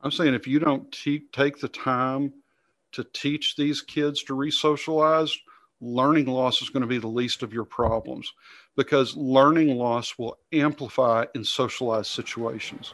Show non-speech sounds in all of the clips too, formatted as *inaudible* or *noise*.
I'm saying if you don't te- take the time to teach these kids to resocialize, learning loss is going to be the least of your problems because learning loss will amplify in socialized situations.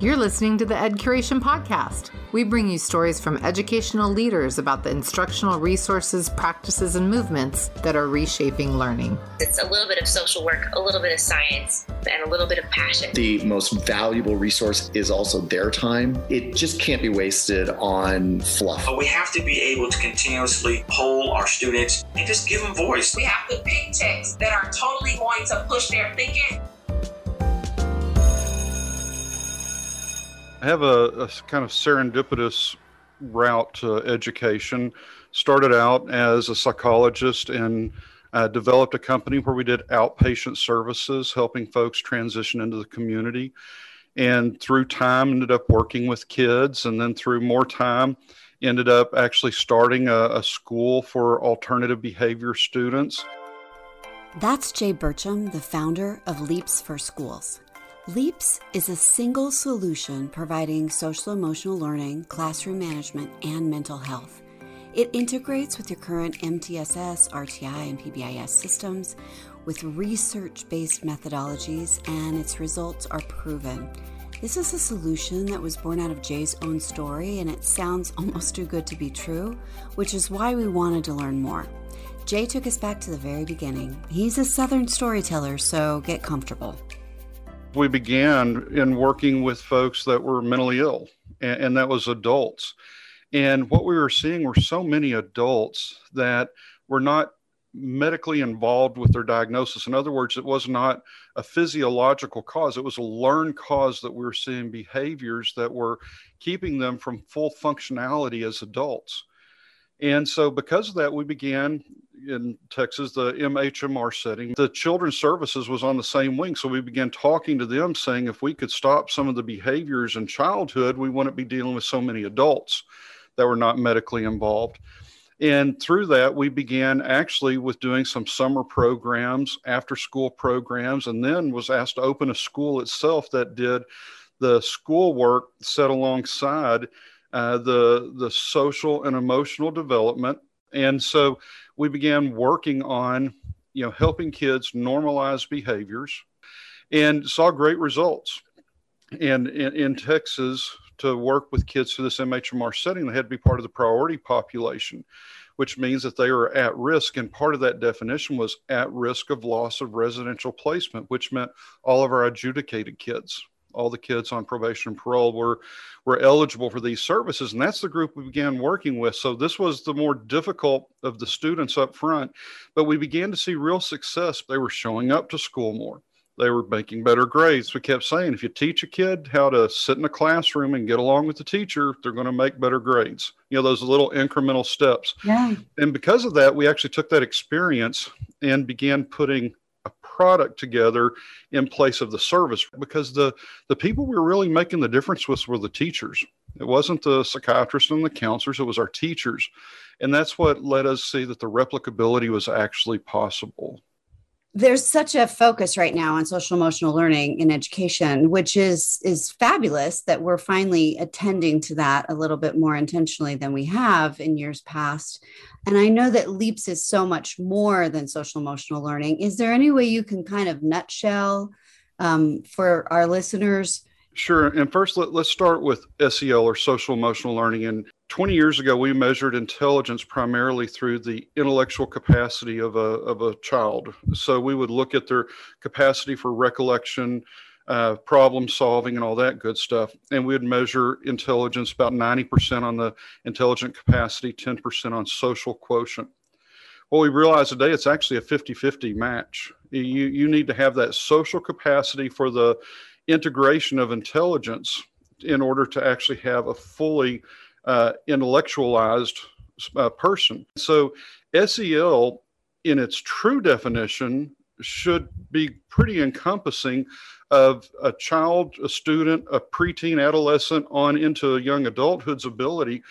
You're listening to the EdCuration Podcast. We bring you stories from educational leaders about the instructional resources, practices, and movements that are reshaping learning. It's a little bit of social work, a little bit of science, and a little bit of passion. The most valuable resource is also their time. It just can't be wasted on fluff. But we have to be able to continuously poll our students and just give them voice. We have to pick texts that are totally going to push their thinking I have a, a kind of serendipitous route to education. Started out as a psychologist and uh, developed a company where we did outpatient services, helping folks transition into the community. And through time, ended up working with kids, and then through more time, ended up actually starting a, a school for alternative behavior students. That's Jay Burcham, the founder of Leaps for Schools. LEAPS is a single solution providing social emotional learning, classroom management, and mental health. It integrates with your current MTSS, RTI, and PBIS systems with research based methodologies, and its results are proven. This is a solution that was born out of Jay's own story, and it sounds *laughs* almost too good to be true, which is why we wanted to learn more. Jay took us back to the very beginning. He's a Southern storyteller, so get comfortable we began in working with folks that were mentally ill, and, and, that was adults. And what we were seeing were so many adults that were not medically involved with their diagnosis. In other words, it was not a physiological cause, it was a learned cause that we were seeing behaviors that were keeping them from full functionality as adults. And so, because of that, we began in Texas the MHMR setting. The Children's Services was on the same wing. So, we began talking to them saying if we could stop some of the behaviors in childhood, we wouldn't be dealing with so many adults that were not medically involved. And through that, we began actually with doing some summer programs, after school programs, and then was asked to open a school itself that did the school work set alongside uh, the the social and emotional development, and so we began working on you know helping kids normalize behaviors, and saw great results. And in, in Texas, to work with kids through this MHMR setting, they had to be part of the priority population which means that they are at risk. And part of that definition was at risk of loss of residential placement, which meant all of our adjudicated kids all the kids on probation and parole were were eligible for these services. And that's the group we began working with. So this was the more difficult of the students up front but we began to see real success. They were showing up to school more. They were making better grades. We kept saying if you teach a kid how to sit in a classroom and get along with the teacher they're going to make better grades. You know those little incremental steps. Yeah. And because of that we actually took that experience and began putting product together in place of the service because the the people we were really making the difference with were the teachers. It wasn't the psychiatrists and the counselors it was our teachers. And that's what let us see that the replicability was actually possible there's such a focus right now on social emotional learning in education which is is fabulous that we're finally attending to that a little bit more intentionally than we have in years past and i know that leaps is so much more than social emotional learning is there any way you can kind of nutshell um, for our listeners Sure. And first, let, us start with SEL or social emotional learning. And 20 years ago, we measured intelligence primarily through the intellectual capacity of a, of a child. So we would look at their capacity for recollection, uh, problem solving, and all that good stuff. And we would measure intelligence about 90% on the intelligent capacity, 10% on social quotient. Well, we realize today it's actually a 50 50 match. You, you need to have that social capacity for the integration of intelligence in order to actually have a fully uh, intellectualized uh, person. So, SEL, in its true definition, should be pretty encompassing of a child, a student, a preteen, adolescent, on into young adulthood's ability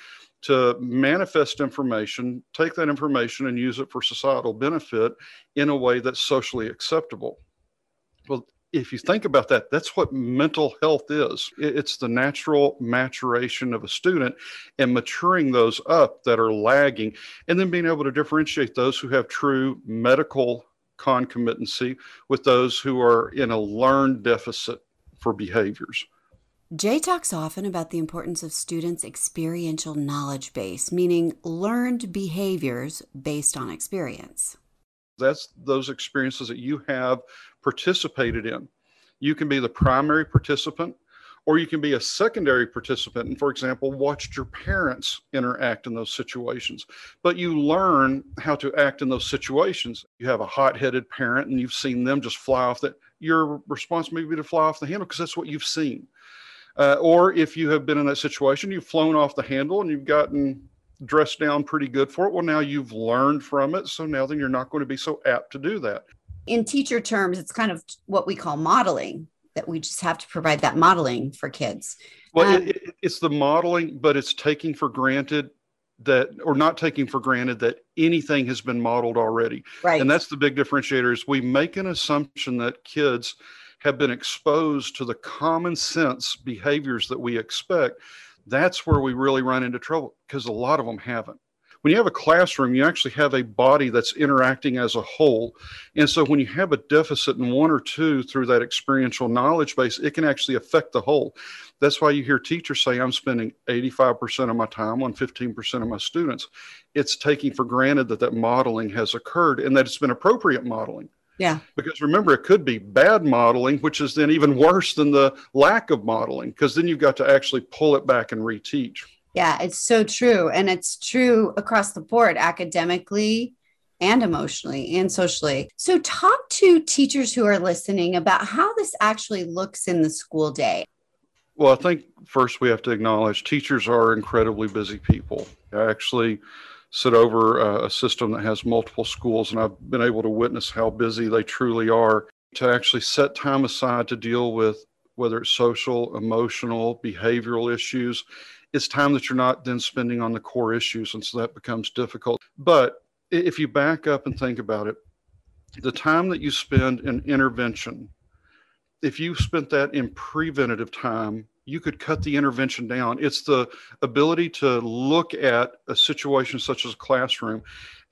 to manifest information, take that information and use it for societal benefit in a way that's socially acceptable. If you think about that, that's what mental health is. It's the natural maturation of a student and maturing those up that are lagging, and then being able to differentiate those who have true medical concomitancy with those who are in a learned deficit for behaviors. Jay talks often about the importance of students' experiential knowledge base, meaning learned behaviors based on experience. That's those experiences that you have participated in. You can be the primary participant or you can be a secondary participant and for example watched your parents interact in those situations. But you learn how to act in those situations. You have a hot-headed parent and you've seen them just fly off that your response may be to fly off the handle because that's what you've seen. Uh, or if you have been in that situation you've flown off the handle and you've gotten dressed down pretty good for it well now you've learned from it so now then you're not going to be so apt to do that in teacher terms it's kind of what we call modeling that we just have to provide that modeling for kids. Well, um, it, it's the modeling, but it's taking for granted that, or not taking for granted that anything has been modeled already. Right. And that's the big differentiator is we make an assumption that kids have been exposed to the common sense behaviors that we expect. That's where we really run into trouble because a lot of them haven't when you have a classroom, you actually have a body that's interacting as a whole. And so when you have a deficit in one or two through that experiential knowledge base, it can actually affect the whole. That's why you hear teachers say, I'm spending 85% of my time on 15% of my students. It's taking for granted that that modeling has occurred and that it's been appropriate modeling. Yeah. Because remember, it could be bad modeling, which is then even worse than the lack of modeling, because then you've got to actually pull it back and reteach. Yeah, it's so true. And it's true across the board, academically and emotionally and socially. So, talk to teachers who are listening about how this actually looks in the school day. Well, I think first we have to acknowledge teachers are incredibly busy people. Actually sit over uh, a system that has multiple schools, and I've been able to witness how busy they truly are. To actually set time aside to deal with whether it's social, emotional, behavioral issues, it's time that you're not then spending on the core issues. And so that becomes difficult. But if you back up and think about it, the time that you spend in intervention, if you spent that in preventative time, you could cut the intervention down. It's the ability to look at a situation such as a classroom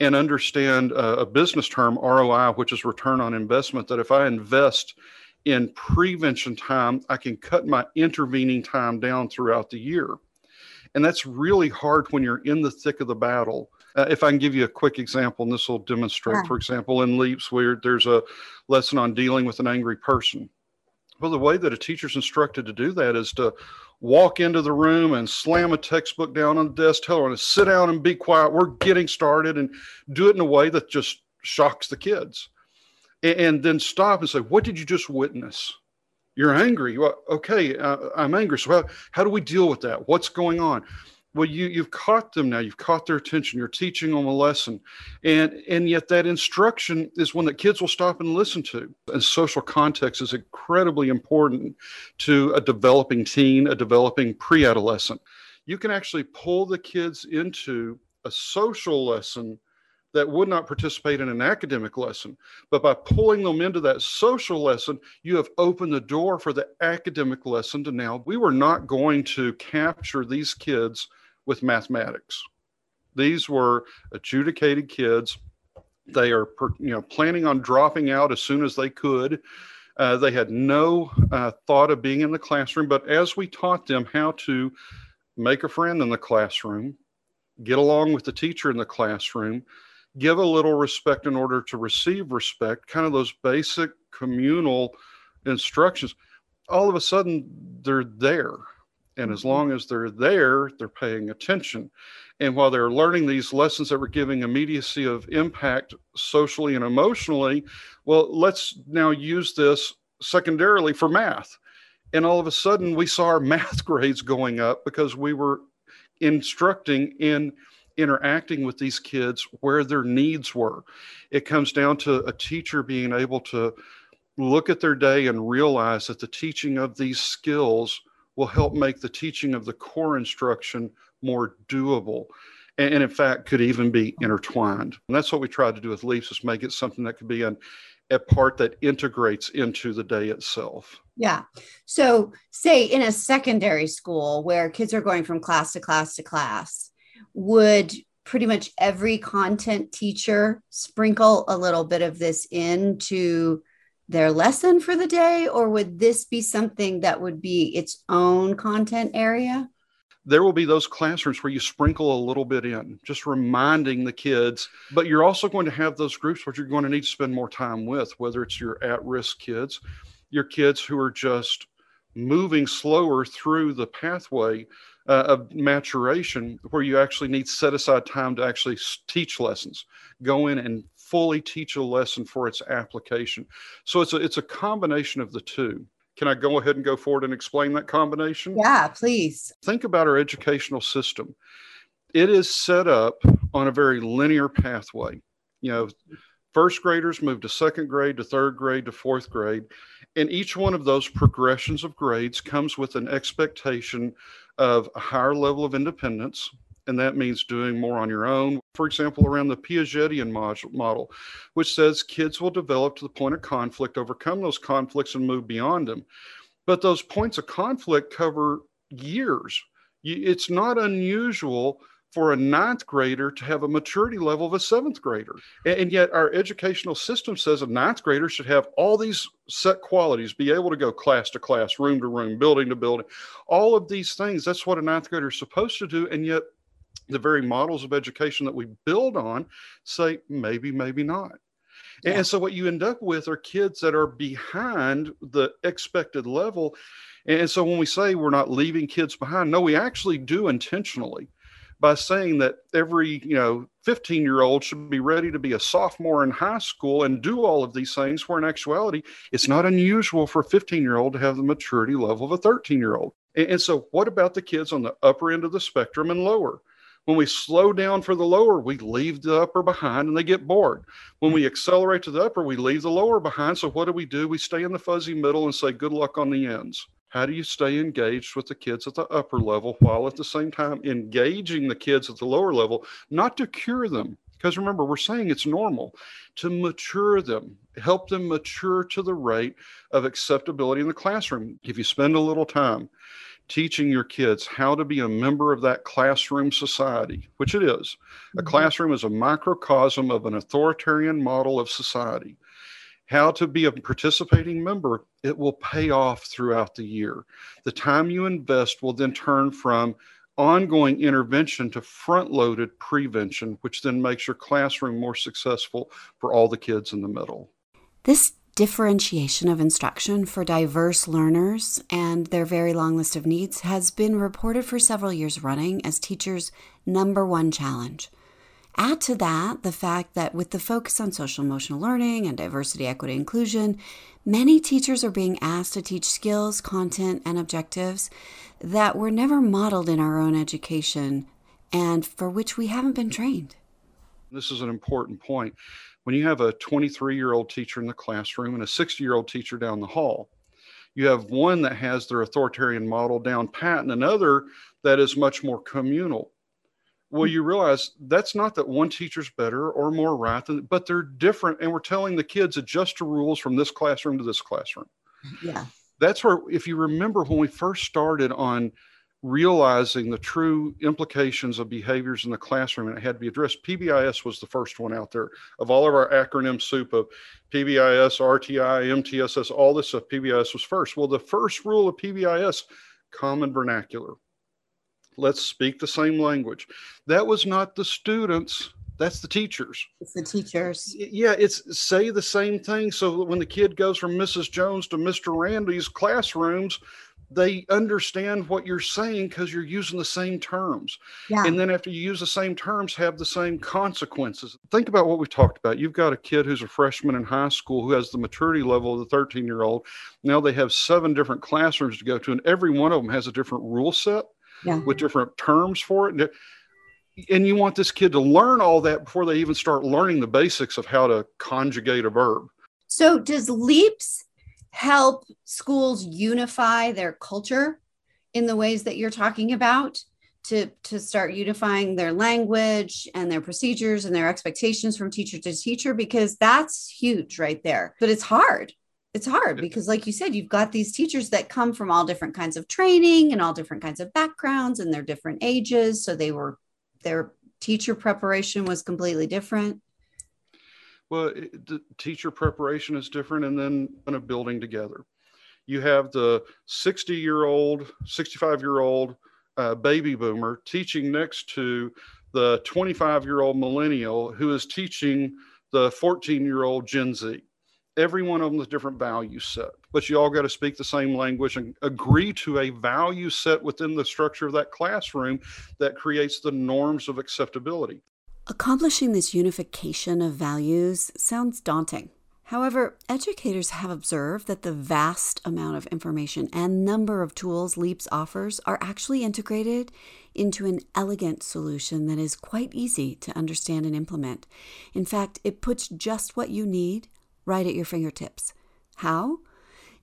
and understand a, a business term, ROI, which is return on investment, that if I invest in prevention time, I can cut my intervening time down throughout the year. And that's really hard when you're in the thick of the battle. Uh, if I can give you a quick example, and this will demonstrate, yeah. for example, in LEAPS, where there's a lesson on dealing with an angry person. Well, the way that a teacher's instructed to do that is to walk into the room and slam a textbook down on the desk, tell her to sit down and be quiet. We're getting started, and do it in a way that just shocks the kids. And, and then stop and say, What did you just witness? You're angry. Well, okay, uh, I'm angry. So how, how do we deal with that? What's going on? Well, you you've caught them now. You've caught their attention. You're teaching them a lesson, and and yet that instruction is one that kids will stop and listen to. And social context is incredibly important to a developing teen, a developing pre-adolescent. You can actually pull the kids into a social lesson that would not participate in an academic lesson. But by pulling them into that social lesson, you have opened the door for the academic lesson to now. We were not going to capture these kids with mathematics. These were adjudicated kids. They are, you know, planning on dropping out as soon as they could. Uh, they had no uh, thought of being in the classroom, but as we taught them how to make a friend in the classroom, get along with the teacher in the classroom, give a little respect in order to receive respect, kind of those basic communal instructions, all of a sudden they're there. And as mm-hmm. long as they're there, they're paying attention. And while they're learning these lessons that were giving immediacy of impact socially and emotionally, well, let's now use this secondarily for math. And all of a sudden, we saw our *laughs* math grades going up because we were instructing in interacting with these kids where their needs were. It comes down to a teacher being able to look at their day and realize that the teaching of these skills will help make the teaching of the core instruction more doable and, in fact could even be intertwined and that's what we tried to do with leaps is make it something that could be an a part that integrates into the day itself. Yeah. So, say in a secondary school where kids are going from class to class to class, would pretty much every content teacher sprinkle a little bit of this into their lesson for the day, or would this be something that would be its own content area? there will be those classrooms where you sprinkle a little bit in, just reminding the kids. But you're also going to have those groups where you're going to need to spend more time with, whether it's your at risk kids, your kids who are just moving slower through the pathway uh, of maturation, where you actually need set aside time to actually teach lessons, go in and fully teach a lesson for its application. So it's a, it's a combination of the two. Can I go ahead and go forward and explain that combination? Yeah, please. Think about our educational system. It is set up on a very linear pathway. You know, first graders move to second grade to third grade to fourth grade. And each one of those progressions of grades comes with an expectation of a higher level of independence, and that means doing more on your own. For example, around the Piagetian model, which says kids will develop to the point of conflict, overcome those conflicts, and move beyond them. But those points of conflict cover years. It's not unusual for a ninth grader to have a maturity level of a seventh grader. And yet, our educational system says a ninth grader should have all these set qualities, be able to go class to class, room to room, building to building, all of these things. That's what a ninth grader is supposed to do. And yet, the very models of education that we build on say maybe, maybe not. Yeah. And so what you end up with are kids that are behind the expected level. And so when we say we're not leaving kids behind, no, we actually do intentionally by saying that every, you know, 15 year old should be ready to be a sophomore in high school and do all of these things, where in actuality, it's not unusual for a 15 year old to have the maturity level of a 13 year old. And so, what about the kids on the upper end of the spectrum and lower? When we slow down for the lower, we leave the upper behind and they get bored. When we accelerate to the upper, we leave the lower behind. So what do we do? We stay in the fuzzy middle and say, good luck on the ends. How do you stay engaged with the kids at the upper level while at the same time engaging the kids at the lower level, not to cure them? Because remember, we're saying it's normal to mature them, help them mature to the rate of acceptability in the classroom. If you spend a little time teaching your kids how to be a member of that classroom society, which it is. A mm-hmm. classroom is a microcosm of an authoritarian model of society. How to be a participating member, it will pay off throughout the year. The time you invest will then turn from ongoing intervention to front loaded prevention, which then makes your classroom more successful for all the kids in the middle. This differentiation of instruction for diverse learners and their very long list of needs has been reported for several years running as teachers' number one challenge. Add to that the fact that with the focus on social emotional learning and diversity, equity, inclusion, many teachers are being asked to teach skills, content, and objectives that were never modeled in our own education and for which we haven't been trained. This is an important point when you have a 23 year old teacher in the classroom and a 60 year old teacher down the hall, you have one that has their authoritarian model down pat and another that is much more communal. Well, hmm. you realize that's not that one teacher's better or more right, than, but they're different. And we're telling the kids adjust to rules from this classroom to this classroom. Yeah. That's where, if you remember when we first started on realizing the true implications of behaviors in the classroom and it had to be addressed. PBIS was the first one out there of all of our acronym soup of PBIS, RTI, MTSS, all this stuff. PBIS was first. Well, the first rule of PBIS, common vernacular. Let's speak the same language. That was not the students. That's the teachers. It's the teachers. Yeah, it's say the same thing. So when the kid goes from Mrs. Jones to Mr. Randy's classrooms, they understand what you're saying because you're using the same terms. Yeah. And then after you use the same terms, have the same consequences. Think about what we've talked about. You've got a kid who's a freshman in high school who has the maturity level of the 13 year old. Now they have seven different classrooms to go to, and every one of them has a different rule set yeah. with different terms for it. And you want this kid to learn all that before they even start learning the basics of how to conjugate a verb. So, does LEAPS help schools unify their culture in the ways that you're talking about to to start unifying their language and their procedures and their expectations from teacher to teacher because that's huge right there. But it's hard. It's hard because like you said you've got these teachers that come from all different kinds of training and all different kinds of backgrounds and their different ages. So they were their teacher preparation was completely different well it, the teacher preparation is different and then in a building together. You have the 60 year old 65 year old uh, baby boomer teaching next to the 25 year old millennial who is teaching the 14 year old gen z. Every one of them is different value set but you all got to speak the same language and agree to a value set within the structure of that classroom that creates the norms of acceptability accomplishing this unification of values sounds daunting However, educators have observed that the vast amount of information and number of tools LEAPS offers are actually integrated into an elegant solution that is quite easy to understand and implement. In fact, it puts just what you need right at your fingertips. How?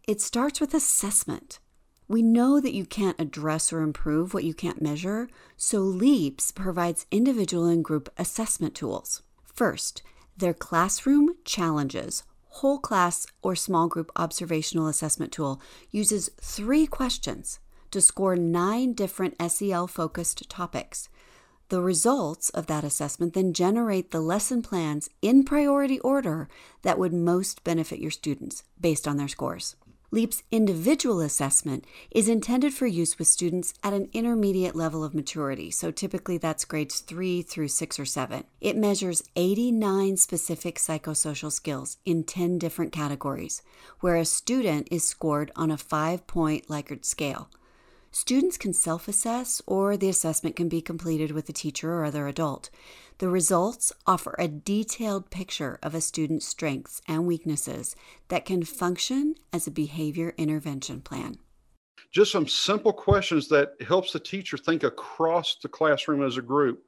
It starts with assessment. We know that you can't address or improve what you can't measure, so LEAPS provides individual and group assessment tools. First, their classroom challenges, whole class or small group observational assessment tool uses three questions to score nine different SEL focused topics. The results of that assessment then generate the lesson plans in priority order that would most benefit your students based on their scores. LEAP's individual assessment is intended for use with students at an intermediate level of maturity, so typically that's grades 3 through 6 or 7. It measures 89 specific psychosocial skills in 10 different categories, where a student is scored on a 5 point Likert scale. Students can self assess, or the assessment can be completed with a teacher or other adult. The results offer a detailed picture of a student's strengths and weaknesses that can function as a behavior intervention plan. Just some simple questions that helps the teacher think across the classroom as a group.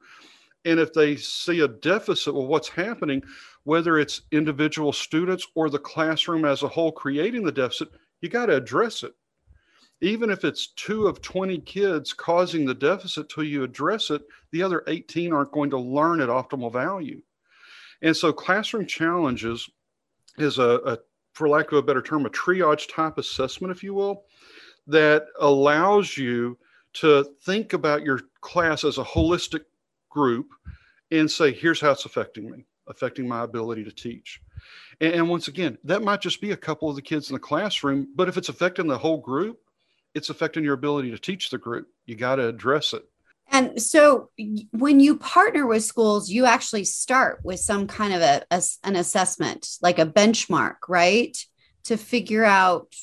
And if they see a deficit, well, what's happening, whether it's individual students or the classroom as a whole creating the deficit, you got to address it even if it's two of 20 kids causing the deficit till you address it, the other 18 aren't going to learn at optimal value. And so classroom challenges is a, a for lack of a better term, a triage type assessment, if you will, that allows you to think about your class as a holistic group and say, here's how it's affecting me, affecting my ability to teach. And, and once again, that might just be a couple of the kids in the classroom, but if it's affecting the whole group, it's affecting your ability to teach the group. You got to address it. And so when you partner with schools, you actually start with some kind of a, a, an assessment, like a benchmark, right? To figure out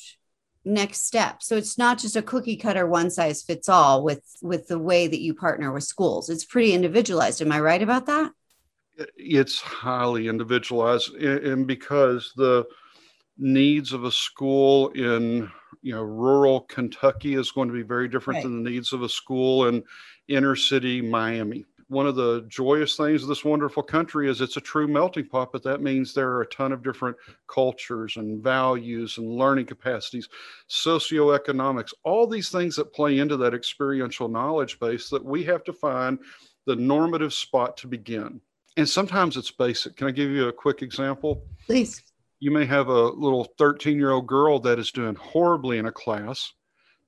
next steps. So it's not just a cookie cutter one size fits all with with the way that you partner with schools. It's pretty individualized. Am I right about that? It's highly individualized and because the needs of a school in you know rural Kentucky is going to be very different right. than the needs of a school in inner city Miami. One of the joyous things of this wonderful country is it's a true melting pot, but that means there are a ton of different cultures and values and learning capacities, socioeconomics, all these things that play into that experiential knowledge base that we have to find the normative spot to begin. And sometimes it's basic. Can I give you a quick example? Please you may have a little 13 year old girl that is doing horribly in a class,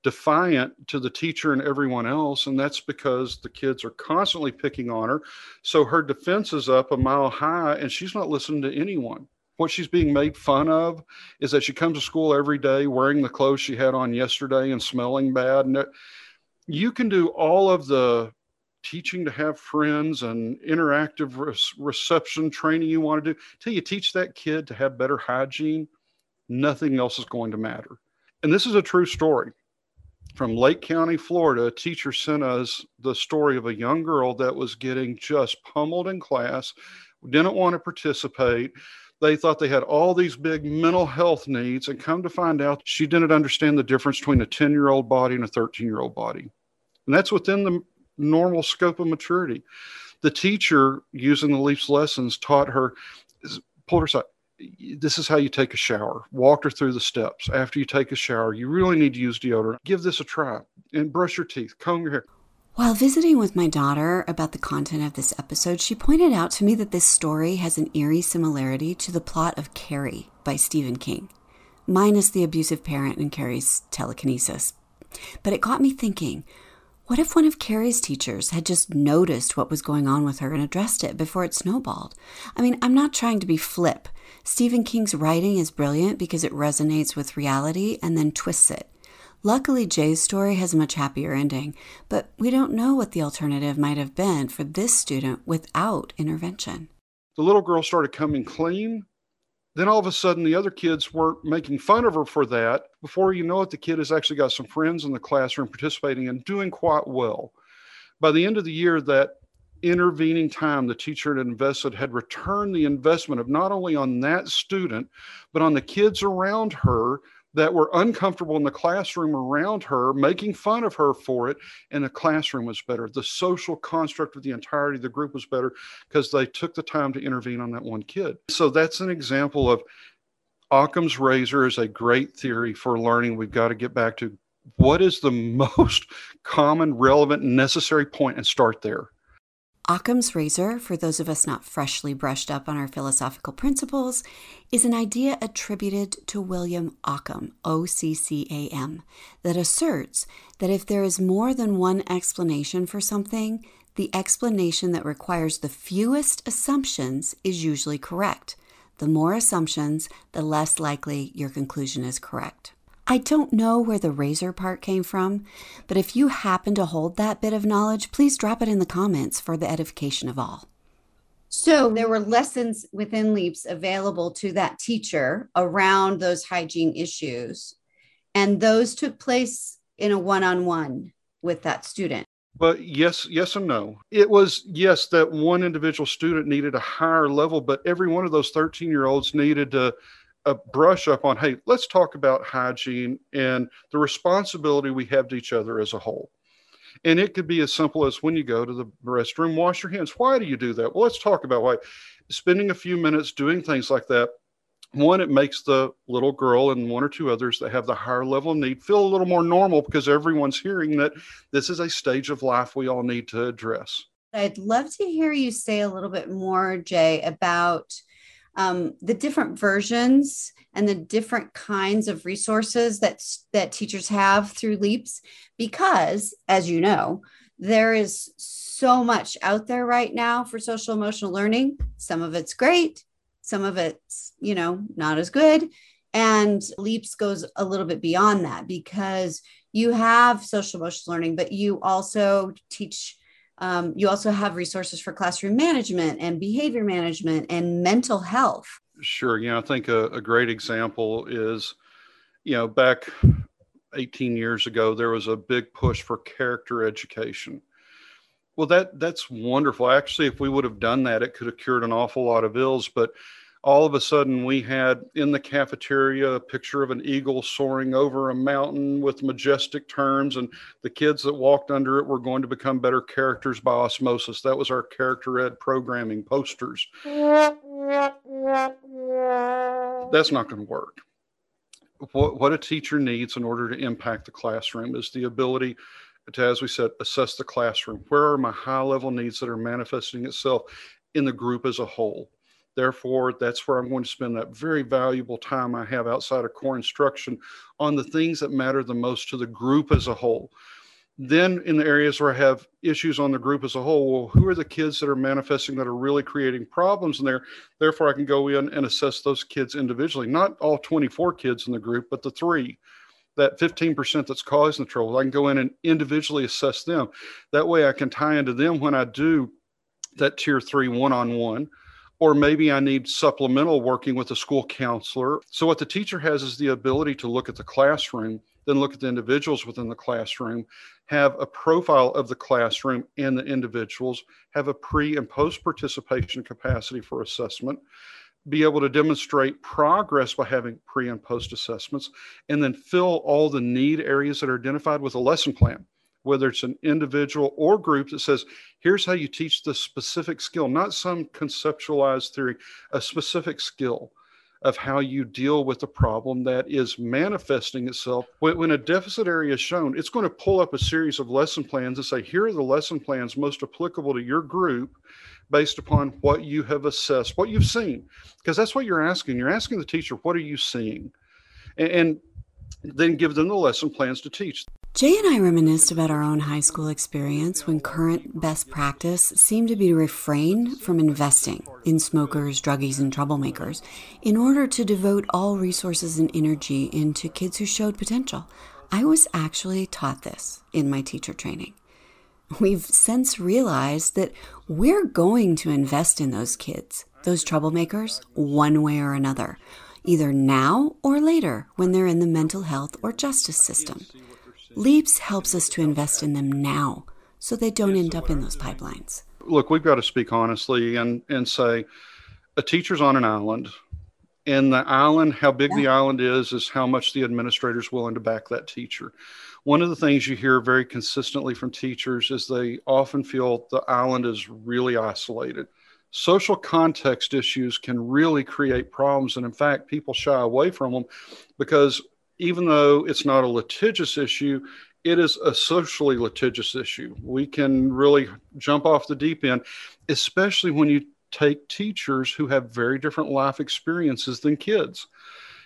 defiant to the teacher and everyone else. And that's because the kids are constantly picking on her. So her defense is up a mile high and she's not listening to anyone. What she's being made fun of is that she comes to school every day wearing the clothes she had on yesterday and smelling bad. And you can do all of the teaching to have friends and interactive re- reception training you want to do, till you teach that kid to have better hygiene, nothing else is going to matter. And this is a true story. From Lake County, Florida, a teacher sent us the story of a young girl that was getting just pummeled in class, didn't want to participate. They thought they had all these big mental health needs, and come to find out she didn't understand the difference between a 10 year old body and a 13 year old body. And that's within the normal scope of maturity. The teacher, using the LEAPS lessons, taught her, pulled her aside. This is how you take a shower. Walked her through the steps. After you take a shower, you really need to use deodorant. Give this a try and brush your teeth, comb your hair. While visiting with my daughter about the content of this episode, she pointed out to me that this story has an eerie similarity to the plot of Carrie by Stephen King, minus the abusive parent and Carrie's telekinesis. But it got me thinking what if one of Carrie's teachers had just noticed what was going on with her and addressed it before it snowballed? I mean, I'm not trying to be flip. Stephen King's writing is brilliant because it resonates with reality and then twists it. Luckily, Jay's story has a much happier ending, but we don't know what the alternative might have been for this student without intervention. The little girl started coming clean. Then all of a sudden, the other kids were making fun of her for that. Before you know it, the kid has actually got some friends in the classroom participating and doing quite well. By the end of the year, that intervening time the teacher had invested had returned the investment of not only on that student, but on the kids around her that were uncomfortable in the classroom around her, making fun of her for it, and the classroom was better. The social construct of the entirety of the group was better because they took the time to intervene on that one kid. So that's an example of Occam's razor is a great theory for learning. We've got to get back to what is the *laughs* most common, relevant, necessary point and start there. Occam's razor, for those of us not freshly brushed up on our philosophical principles, is an idea attributed to William Occam, O C C A M, that asserts that if there is more than one explanation for something, the explanation that requires the fewest assumptions is usually correct. The more assumptions, the less likely your conclusion is correct. I don't know where the razor part came from, but if you happen to hold that bit of knowledge, please drop it in the comments for the edification of all. So there were lessons within LEAPS available to that teacher around those hygiene issues. And those took place in a one on one with that student. But yes, yes and no. It was yes that one individual student needed a higher level, but every one of those 13 year olds needed to a brush up on hey let's talk about hygiene and the responsibility we have to each other as a whole. And it could be as simple as when you go to the restroom wash your hands. Why do you do that? Well let's talk about why. Spending a few minutes doing things like that. One it makes the little girl and one or two others that have the higher level of need feel a little more normal because everyone's hearing that this is a stage of life we all need to address. I'd love to hear you say a little bit more jay about um, the different versions and the different kinds of resources that that teachers have through leaps because as you know there is so much out there right now for social emotional learning. Some of it's great some of it's you know not as good and leaps goes a little bit beyond that because you have social emotional learning but you also teach um, you also have resources for classroom management and behavior management and mental health. Sure. You know, I think a, a great example is, you know, back 18 years ago, there was a big push for character education. Well, that that's wonderful. Actually, if we would have done that, it could have cured an awful lot of ills. But all of a sudden we had in the cafeteria a picture of an eagle soaring over a mountain with majestic terms and the kids that walked under it were going to become better characters by osmosis. That was our character ed programming posters. That's not going to work. What, what a teacher needs in order to impact the classroom is the ability to as we said assess the classroom. Where are my high level needs that are manifesting itself in the group as a whole Therefore, that's where I'm going to spend that very valuable time I have outside of core instruction on the things that matter the most to the group as a whole. Then, in the areas where I have issues on the group as a whole, well, who are the kids that are manifesting that are really creating problems in there? Therefore, I can go in and assess those kids individually, not all 24 kids in the group, but the three that 15% that's causing the trouble. I can go in and individually assess them. That way I can tie into them when I do that tier three one on one or maybe I need supplemental working with a school counselor. So, what the teacher has is the ability to look at the classroom, then look at the individuals within the classroom, have a profile of the classroom and the individuals, have a pre and post participation capacity for assessment, be able to demonstrate progress by having pre and post assessments, and then fill all the need areas that are identified with a lesson plan whether it's an individual or group that says, here's how you teach the specific skill, not some conceptualized theory, a specific skill. of how you deal with the problem that is manifesting itself. When, a deficit area is shown, it's going to pull up a series of lesson plans and say, here are the lesson plans most applicable to your group based upon what you have assessed, what you've seen. Because that's what you're asking. You're asking the teacher, what are you seeing? and then give them the lesson plans to teach. Jay and I reminisced about our own high school experience when current best practice seemed to be to refrain from investing in smokers, druggies, and troublemakers in order to devote all resources and energy into kids who showed potential. I was actually taught this in my teacher training. We've since realized that we're going to invest in those kids, those troublemakers, one way or another either now or later when they're in the mental health or justice system. LEAPS helps us to invest in them now so they don't end up in those pipelines. Look, we've got to speak honestly and, and say a teacher's on an island. And the island, how big yeah. the island is, is how much the administrator is willing to back that teacher. One of the things you hear very consistently from teachers is they often feel the island is really isolated social context issues can really create problems. And in fact, people shy away from them because even though it's not a litigious issue, it is a socially litigious issue. We can really jump off the deep end, especially when you take teachers who have very different life experiences than kids.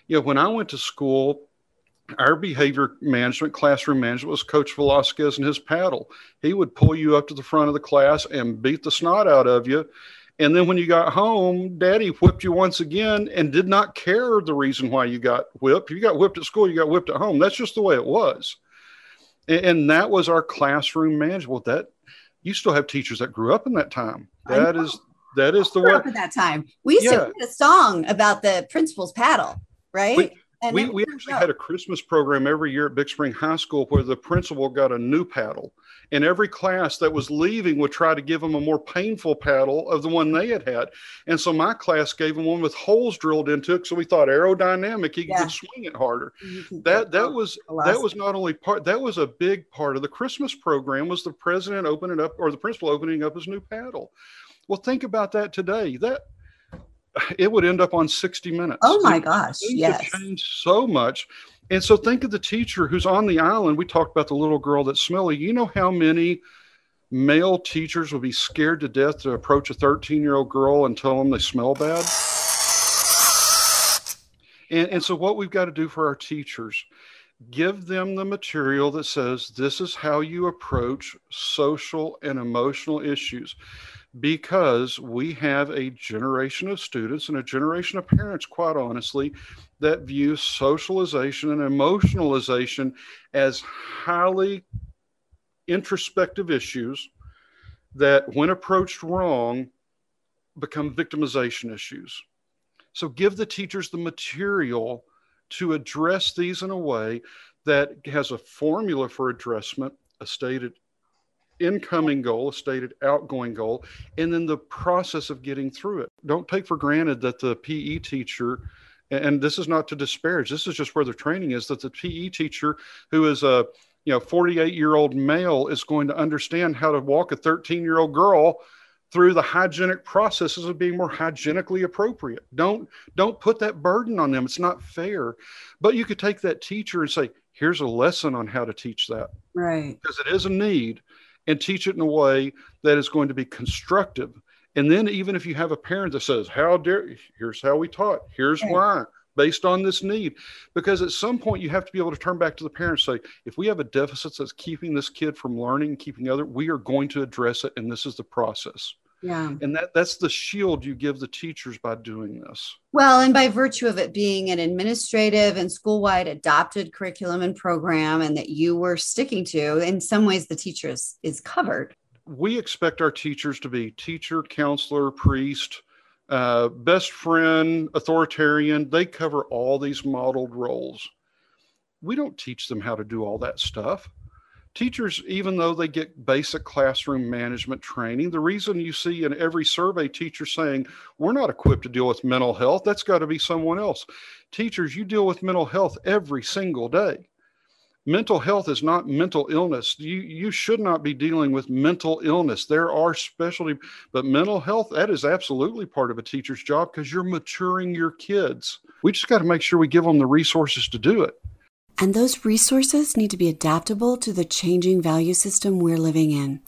You know, when I went to school, our behavior management, classroom management was Coach Velasquez and his paddle. He would pull you up to the front of the class and beat the snot out of you and then when you got home, daddy whipped you once again and did not care the reason why you got whipped. If you got whipped at school, you got whipped at home. That's just the way it was. And, and that was our classroom management. That you still have teachers that grew up in that time. That is that is the way up at that time. We used yeah. to write a song about the principal's paddle, right? We, we, we actually had a Christmas program every year at Big Spring High School where the principal got a new paddle and every class that was leaving would try to give them a more painful paddle of the one they had had. And so my class gave them one with holes drilled into it. So we thought aerodynamic, he yeah. could swing it harder. That that was that was not only part that was a big part of the Christmas program was the president opening up or the principal opening up his new paddle. Well, think about that today. That it would end up on 60 minutes. Oh my gosh. Yes. Changed so much. And so think of the teacher who's on the island. We talked about the little girl that's smelly. You know how many male teachers would be scared to death to approach a 13 year old girl and tell them they smell bad? And, and so, what we've got to do for our teachers, give them the material that says this is how you approach social and emotional issues because we have a generation of students and a generation of parents, quite honestly, that view socialization and emotionalization as highly introspective issues that, when approached wrong, become victimization issues. So, give the teachers the material to address these in a way that has a formula for addressment, a stated incoming goal, a stated outgoing goal, and then the process of getting through it. Don't take for granted that the PE teacher, and this is not to disparage, this is just where the training is, that the PE teacher who is a you know 48 year old male is going to understand how to walk a 13 year old girl through the hygienic processes of being more hygienically appropriate. Don't don't put that burden on them. It's not fair. But you could take that teacher and say, here's a lesson on how to teach that. Right. Because it is a need and teach it in a way that is going to be constructive. And then, even if you have a parent that says, How dare, here's how we taught, here's why, based on this need. Because at some point, you have to be able to turn back to the parents say, If we have a deficit that's keeping this kid from learning, keeping other, we are going to address it. And this is the process. Yeah. And that that's the shield you give the teachers by doing this. Well, and by virtue of it being an administrative and school-wide adopted curriculum and program and that you were sticking to, in some ways the teacher is, is covered. We expect our teachers to be teacher, counselor, priest, uh, best friend, authoritarian. They cover all these modeled roles. We don't teach them how to do all that stuff teachers, even though they get basic classroom management training, the reason you see in every survey teacher saying, we're not equipped to deal with mental health, that's got to be someone else. Teachers, you deal with mental health every single day. Mental health is not mental illness. You you should not be dealing with mental illness. There are specialty, but mental health that is absolutely part of a teacher's job because you're maturing your kids. We just got to make sure we give them the resources to do it. And those resources need to be adaptable to the changing value system we're living in.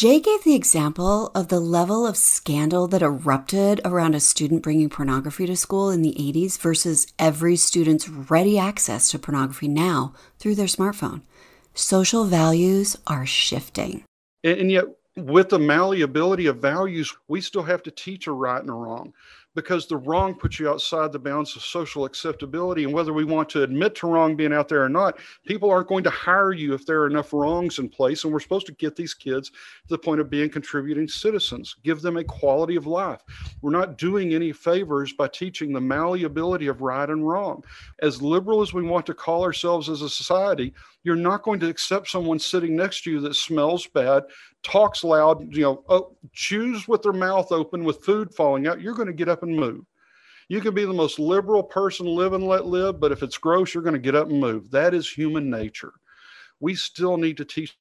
Jay gave the example of the level of scandal that erupted around a student bringing pornography to school in the 80s versus every student's ready access to pornography now through their smartphone. Social values are shifting. And, yet, with the malleability of values, we still have to teach a right and a wrong because the wrong puts you outside the bounds of social acceptability. And whether we want to admit to wrong being out there or not, people aren't going to hire you if there are enough wrongs in place. And we're supposed to get these kids to the point of being contributing citizens, give them a quality of life. We're not doing any favors by teaching the malleability of right and wrong. As liberal as we want to call ourselves as a society, you're not going to accept someone sitting next to you that smells bad, talks loud, you know, oh, chews with their mouth open with food falling out. You're going to get up and move. You can be the most liberal person, live and let live, but if it's gross, you're going to get up and move. That is human nature. We still need to teach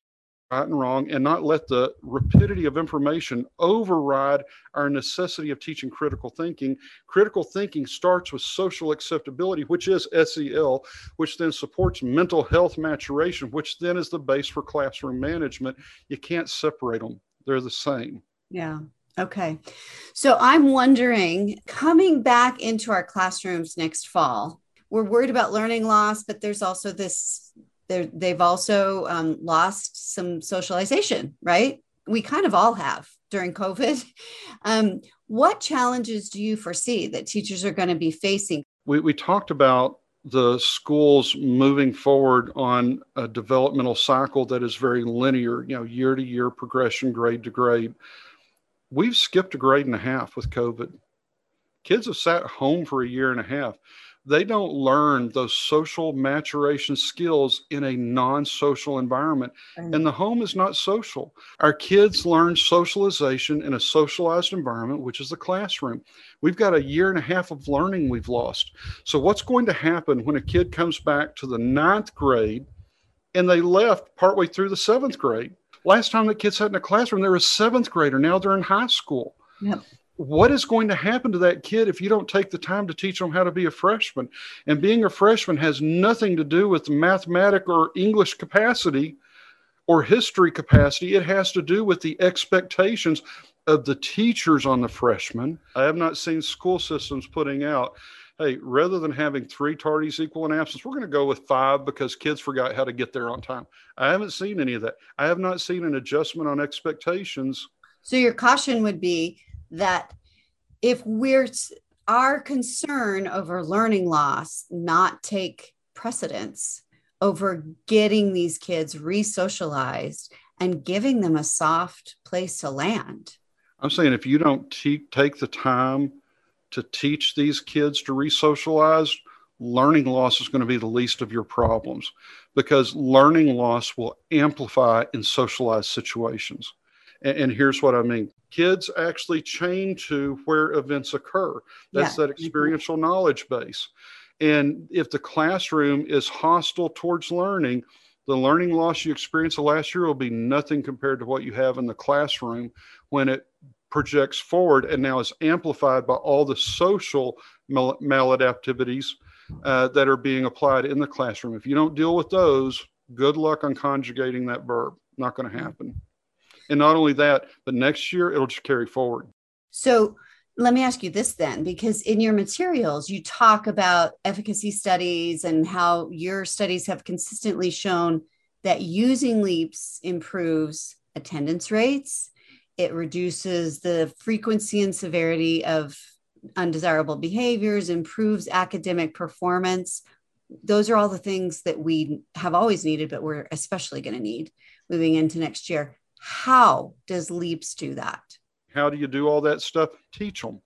right and wrong and not let the rapidity of information override our necessity of teaching critical thinking. Critical thinking starts with social acceptability, which is SEL, which then supports mental health maturation, which then is the base for classroom management. You can't separate them, they're the same. Yeah. Okay. So I'm wondering coming back into our classrooms next fall, we're worried about learning loss, but there's also this they've also um, lost some socialization, right? We kind of all have during COVID. *laughs* Um, what challenges do you foresee that teachers are going to be facing? We, we talked about the schools moving forward on a developmental cycle that is very linear, you know, year to year progression, grade to grade. We've skipped a grade and a half with COVID. Kids have sat home for a year and a half they don't learn those social maturation skills in a non social environment. Mm-hmm. And the home is not social. Our kids learn socialization in a socialized environment, which is the classroom. We've got a year and a half of learning we've lost. So, what's going to happen when a kid comes back to the ninth grade and they left partway through the seventh grade? Last time the kid sat in a classroom, they were a seventh grader. Now they're in high school. Yep what is going to happen to that kid if you don't take the time to teach them how to be a freshman? And being a freshman has nothing to do with mathematic or English capacity or history capacity. It has to do with the expectations of the teachers on the freshmen. I have not seen school systems putting out, hey, rather than having three tardies equal an absence, we're going to go with five because kids forgot how to get there on time. I haven't seen any of that. I have not seen an adjustment on expectations. So your caution would be that if we're our concern over learning loss not take precedence over getting these kids re-socialized and giving them a soft place to land i'm saying if you don't te- take the time to teach these kids to re-socialize learning loss is going to be the least of your problems because learning loss will amplify in socialized situations and, and here's what I mean kids actually chain to where events occur. That's yeah. that experiential mm-hmm. knowledge base. And if the classroom is hostile towards learning, the learning loss you experienced the last year will be nothing compared to what you have in the classroom when it projects forward and now is amplified by all the social mal- maladaptivities uh, that are being applied in the classroom. If you don't deal with those, good luck on conjugating that verb. Not going to happen. And not only that, but next year it'll just carry forward. So let me ask you this then, because in your materials, you talk about efficacy studies and how your studies have consistently shown that using LEAPS improves attendance rates, it reduces the frequency and severity of undesirable behaviors, improves academic performance. Those are all the things that we have always needed, but we're especially going to need moving into next year. How does LEAPS do that? How do you do all that stuff? Teach them.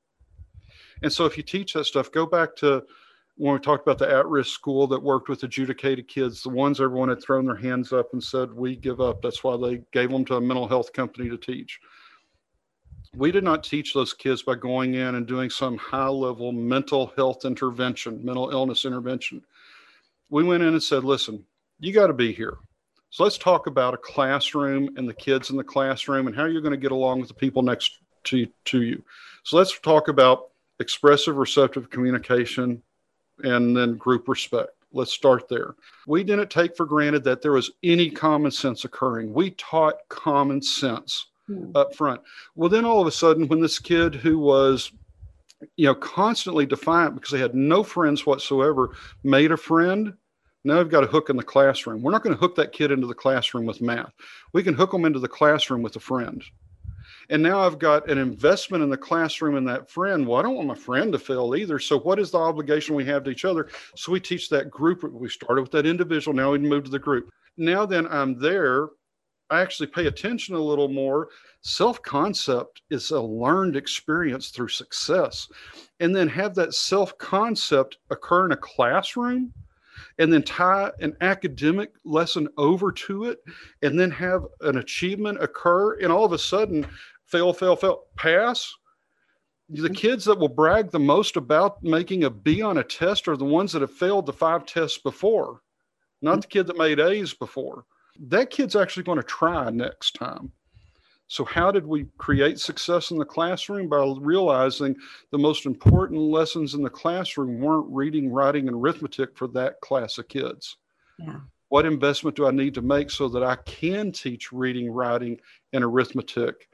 And so if you teach that stuff, go back to when we talked about the at-risk school that worked with adjudicated kids, the ones everyone had thrown their hands up and said, we give up. That's why they gave them to a mental health company to teach. We did not teach those kids by going in and doing some high level mental health intervention, mental illness intervention. We went in and said, listen, you got to be here. So let's talk about a classroom and the kids in the classroom and how you're going to get along with the people next to, to you. So let's talk about expressive receptive communication and then group respect. Let's start there. We didn't take for granted that there was any common sense occurring. We taught common sense hmm. up front. Well, then all of a sudden, when this kid who was you know, constantly defiant because they had no friends whatsoever, made a friend. Now I've got a hook in the classroom. We're not going to hook that kid into the classroom with math. We can hook them into the classroom with a friend. And now I've got an investment in the classroom and that friend. Well, I don't want my friend to fail either. So, what is the obligation we have to each other? So, we teach that group. We started with that individual. Now we move to the group. Now, then I'm there. I actually pay attention a little more self concept is a learned experience through success. And then have that self concept occur in a classroom and then tie an academic lesson over to it and then have an achievement occur. And all of a sudden, fail, fail, fail, pass. The mm-hmm. kids that will brag the most about making a B on a test are the ones that have failed the five tests before, not the kid that made A's before. That kid's actually going to try next time. So, how did we create success in the classroom? By realizing the most important lessons in the classroom weren't reading, writing, and arithmetic for that class of kids. Yeah. What investment do I need to make so that I can teach reading, writing, and arithmetic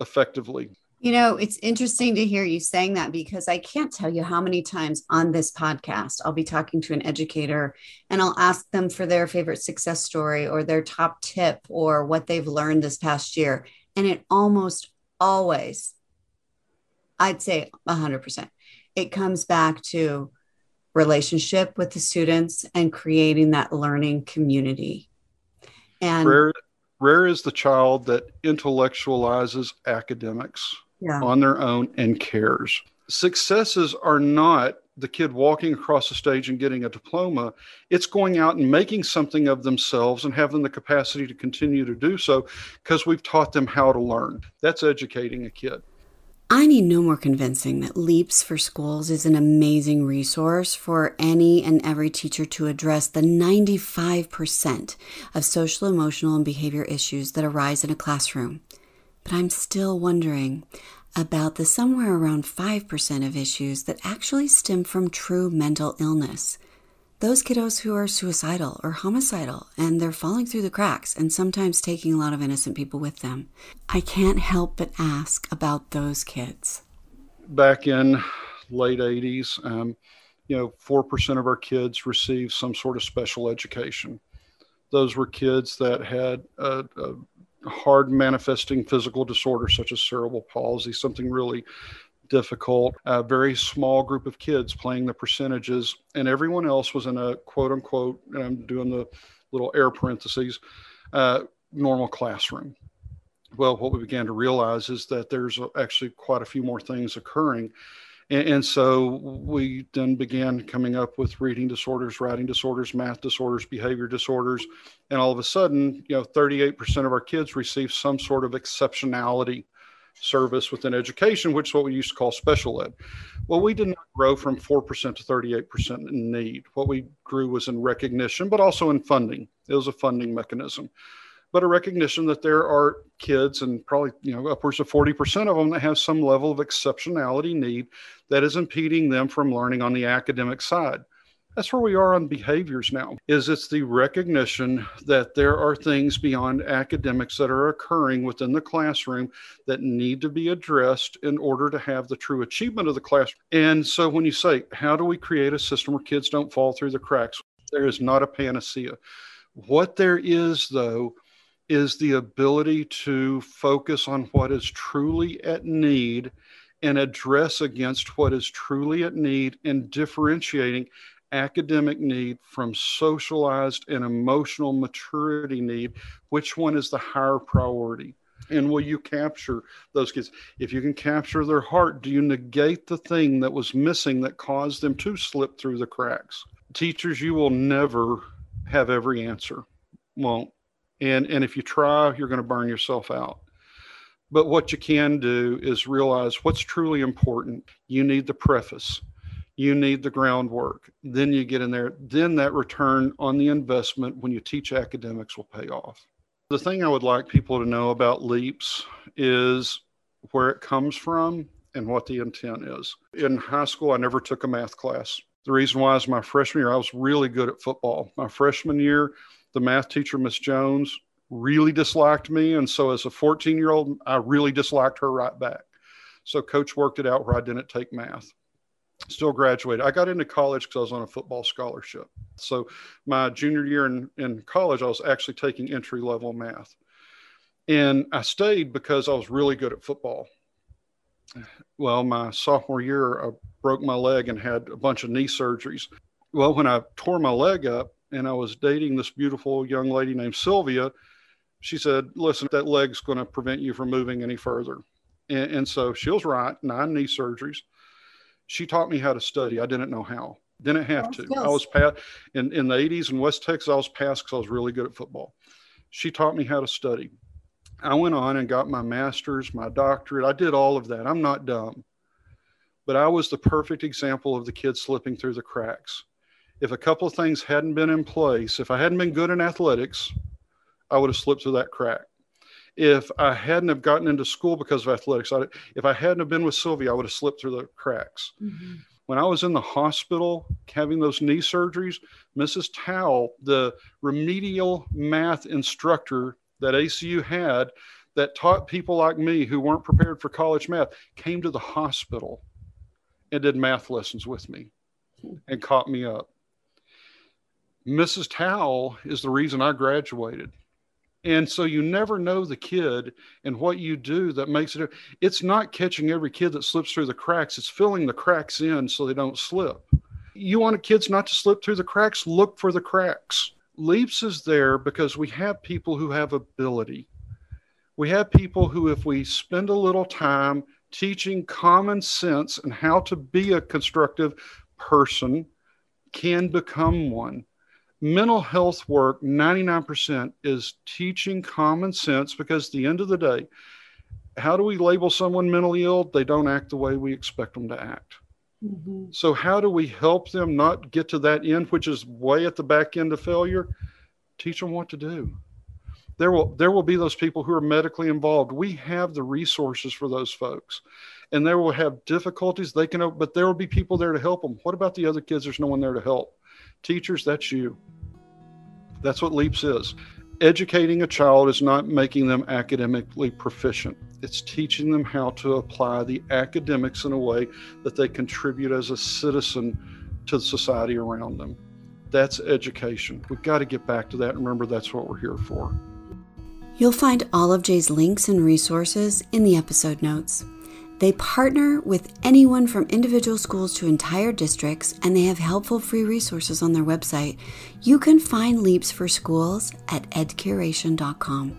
effectively? You know, it's interesting to hear you saying that because I can't tell you how many times on this podcast I'll be talking to an educator and I'll ask them for their favorite success story or their top tip or what they've learned this past year. And it almost always, I'd say 100%, it comes back to relationship with the students and creating that learning community. And rare, rare is the child that intellectualizes academics yeah. on their own and cares. Successes are not the kid walking across the stage and getting a diploma, it's going out and making something of themselves and having the capacity to continue to do so because we've taught them how to learn. That's educating a kid. I need no more convincing that Leaps for Schools is an amazing resource for any and every teacher to address the 95% of social, emotional, and behavior issues that arise in a classroom. But I'm still wondering about the somewhere around 5% of issues that actually stem from true mental illness. Those kiddos who are suicidal or homicidal and they're falling through the cracks and sometimes taking a lot of innocent people with them. I can't help but ask about those kids. Back in late 80s, um, you know, 4% of our kids received some sort of special education. Those were kids that had a, a hard manifesting physical disorders such as cerebral palsy, something really difficult. A very small group of kids playing the percentages, and everyone else was in a quote unquote, and I'm doing the little air parentheses, uh, normal classroom. Well, what we began to realize is that there's actually quite a few more things occurring and, and, so we then began coming up with reading disorders, writing disorders, math disorders, behavior disorders. And all of a sudden, you know, 38% of our kids receive some sort of exceptionality service within education, which is what we used to call special ed. Well, we did not grow from 4% to 38% in need. What we grew was in recognition, but also in funding. It was a funding mechanism but a recognition that there are kids and probably you know upwards of 40% of them that have some level of exceptionality need that is impeding them from learning on the academic side. That's where we are on behaviors now is it's the recognition that there are things beyond academics that are occurring within the classroom that need to be addressed in order to have the true achievement of the class. And so when you say how do we create a system where kids don't fall through the cracks? There is not a panacea. What there is though is the ability to focus on what is truly at need and address against what is truly at need and differentiating academic need from socialized and emotional maturity need which one is the higher priority? And will you capture those kids? If you can capture their heart do you negate the thing that was missing that caused them to slip through the cracks? Teachers you will never have every answer. Won't and and if you try you're going to burn yourself out but what you can do is realize what's truly important you need the preface you need the groundwork. Then you get in there. Then that return on the investment when you teach academics will pay off. The thing I would like people to know about LEAPS is where it comes from and what the intent is. In high school, I never took a math class. The reason why is my freshman year, I was really good at football. My freshman year, the math teacher, Miss Jones, really disliked me. And so as a 14 year old, I really disliked her right back. So coach worked it out where I didn't take math still graduated. I got into college because I was on a football scholarship. So my junior year in, in college, I was actually taking entry level math. And I stayed because I was really good at football. Well, my sophomore year, I broke my leg and had a bunch of knee surgeries. Well, when I tore my leg up and I was dating this beautiful young lady named Sylvia, she said, Listen, that leg's going to prevent you from moving any further. And, and so she was right, nine knee surgeries she taught me how to study. I didn't know how. Didn't have oh, to. I was passed in, in the 80s in West Texas. I was passed because I was really good at football. She taught me how to study. I went on and got my master's, my doctorate. I did all of that. I'm not dumb. But I was the perfect example of the kid slipping through the cracks. If a couple of things hadn't been in place, if I hadn't been good in athletics, I would have slipped through that crack if I hadn't have gotten into school because of athletics, I, if I hadn't have been with Sylvia, I would have slipped through the cracks. Mm-hmm. When I was in the hospital having those knee surgeries, Mrs. Towle, the remedial math instructor that ACU had that taught people like me who weren't prepared for college math, came to the hospital and did math lessons with me and caught me up. Mrs. Towle is the reason I graduated. And so you never know the kid and what you do that makes it. It's not catching every kid that slips through the cracks, it's filling the cracks in so they don't slip. You want kids not to slip through the cracks, look for the cracks. Leaps is there because we have people who have ability. We have people who, if we spend a little time teaching common sense and how to be a constructive person, can become one mental health work 99% is teaching common sense because at the end of the day how do we label someone mentally ill? They don't act the way we expect them to act. Mm-hmm. so how do we help them not get to that end which is way at the back end of failure? Teach them what to do. There will there will be those people who are medically involved. We have the resources for those folks. And they will have difficulties. They can but there will be people there to help them. What about the other kids? There's no one there to help Teachers, that's you. That's what LEAPS is. Educating a child is not making them academically proficient. It's teaching them how to apply the academics in a way that they contribute as a citizen to the society around them. That's education. We've got to get back to that. Remember, that's what we're here for. You'll find all of Jay's links and resources in the episode notes. They partner with anyone from individual schools to entire districts, and they have helpful free resources on their website. You can find Leaps for Schools at edcuration.com,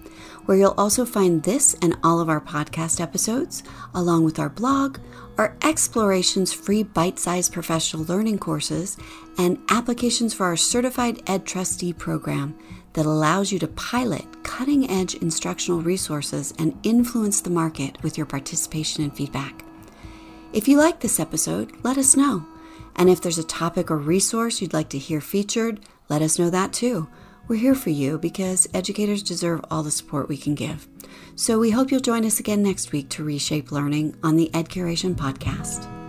where you'll also find this and all of our podcast episodes, along with our blog, our Explorations free bite sized professional learning courses, and applications for our Certified Ed Trustee program that allows you to pilot cutting edge instructional resources and influence the market with your participation and feedback. If you like this episode, let us know. And if there's a topic or resource you'd like to hear featured, let us know that too. We're here for you because educators deserve all the support we can give. So we hope you'll join us again next week to reshape learning on the EdCuration podcast.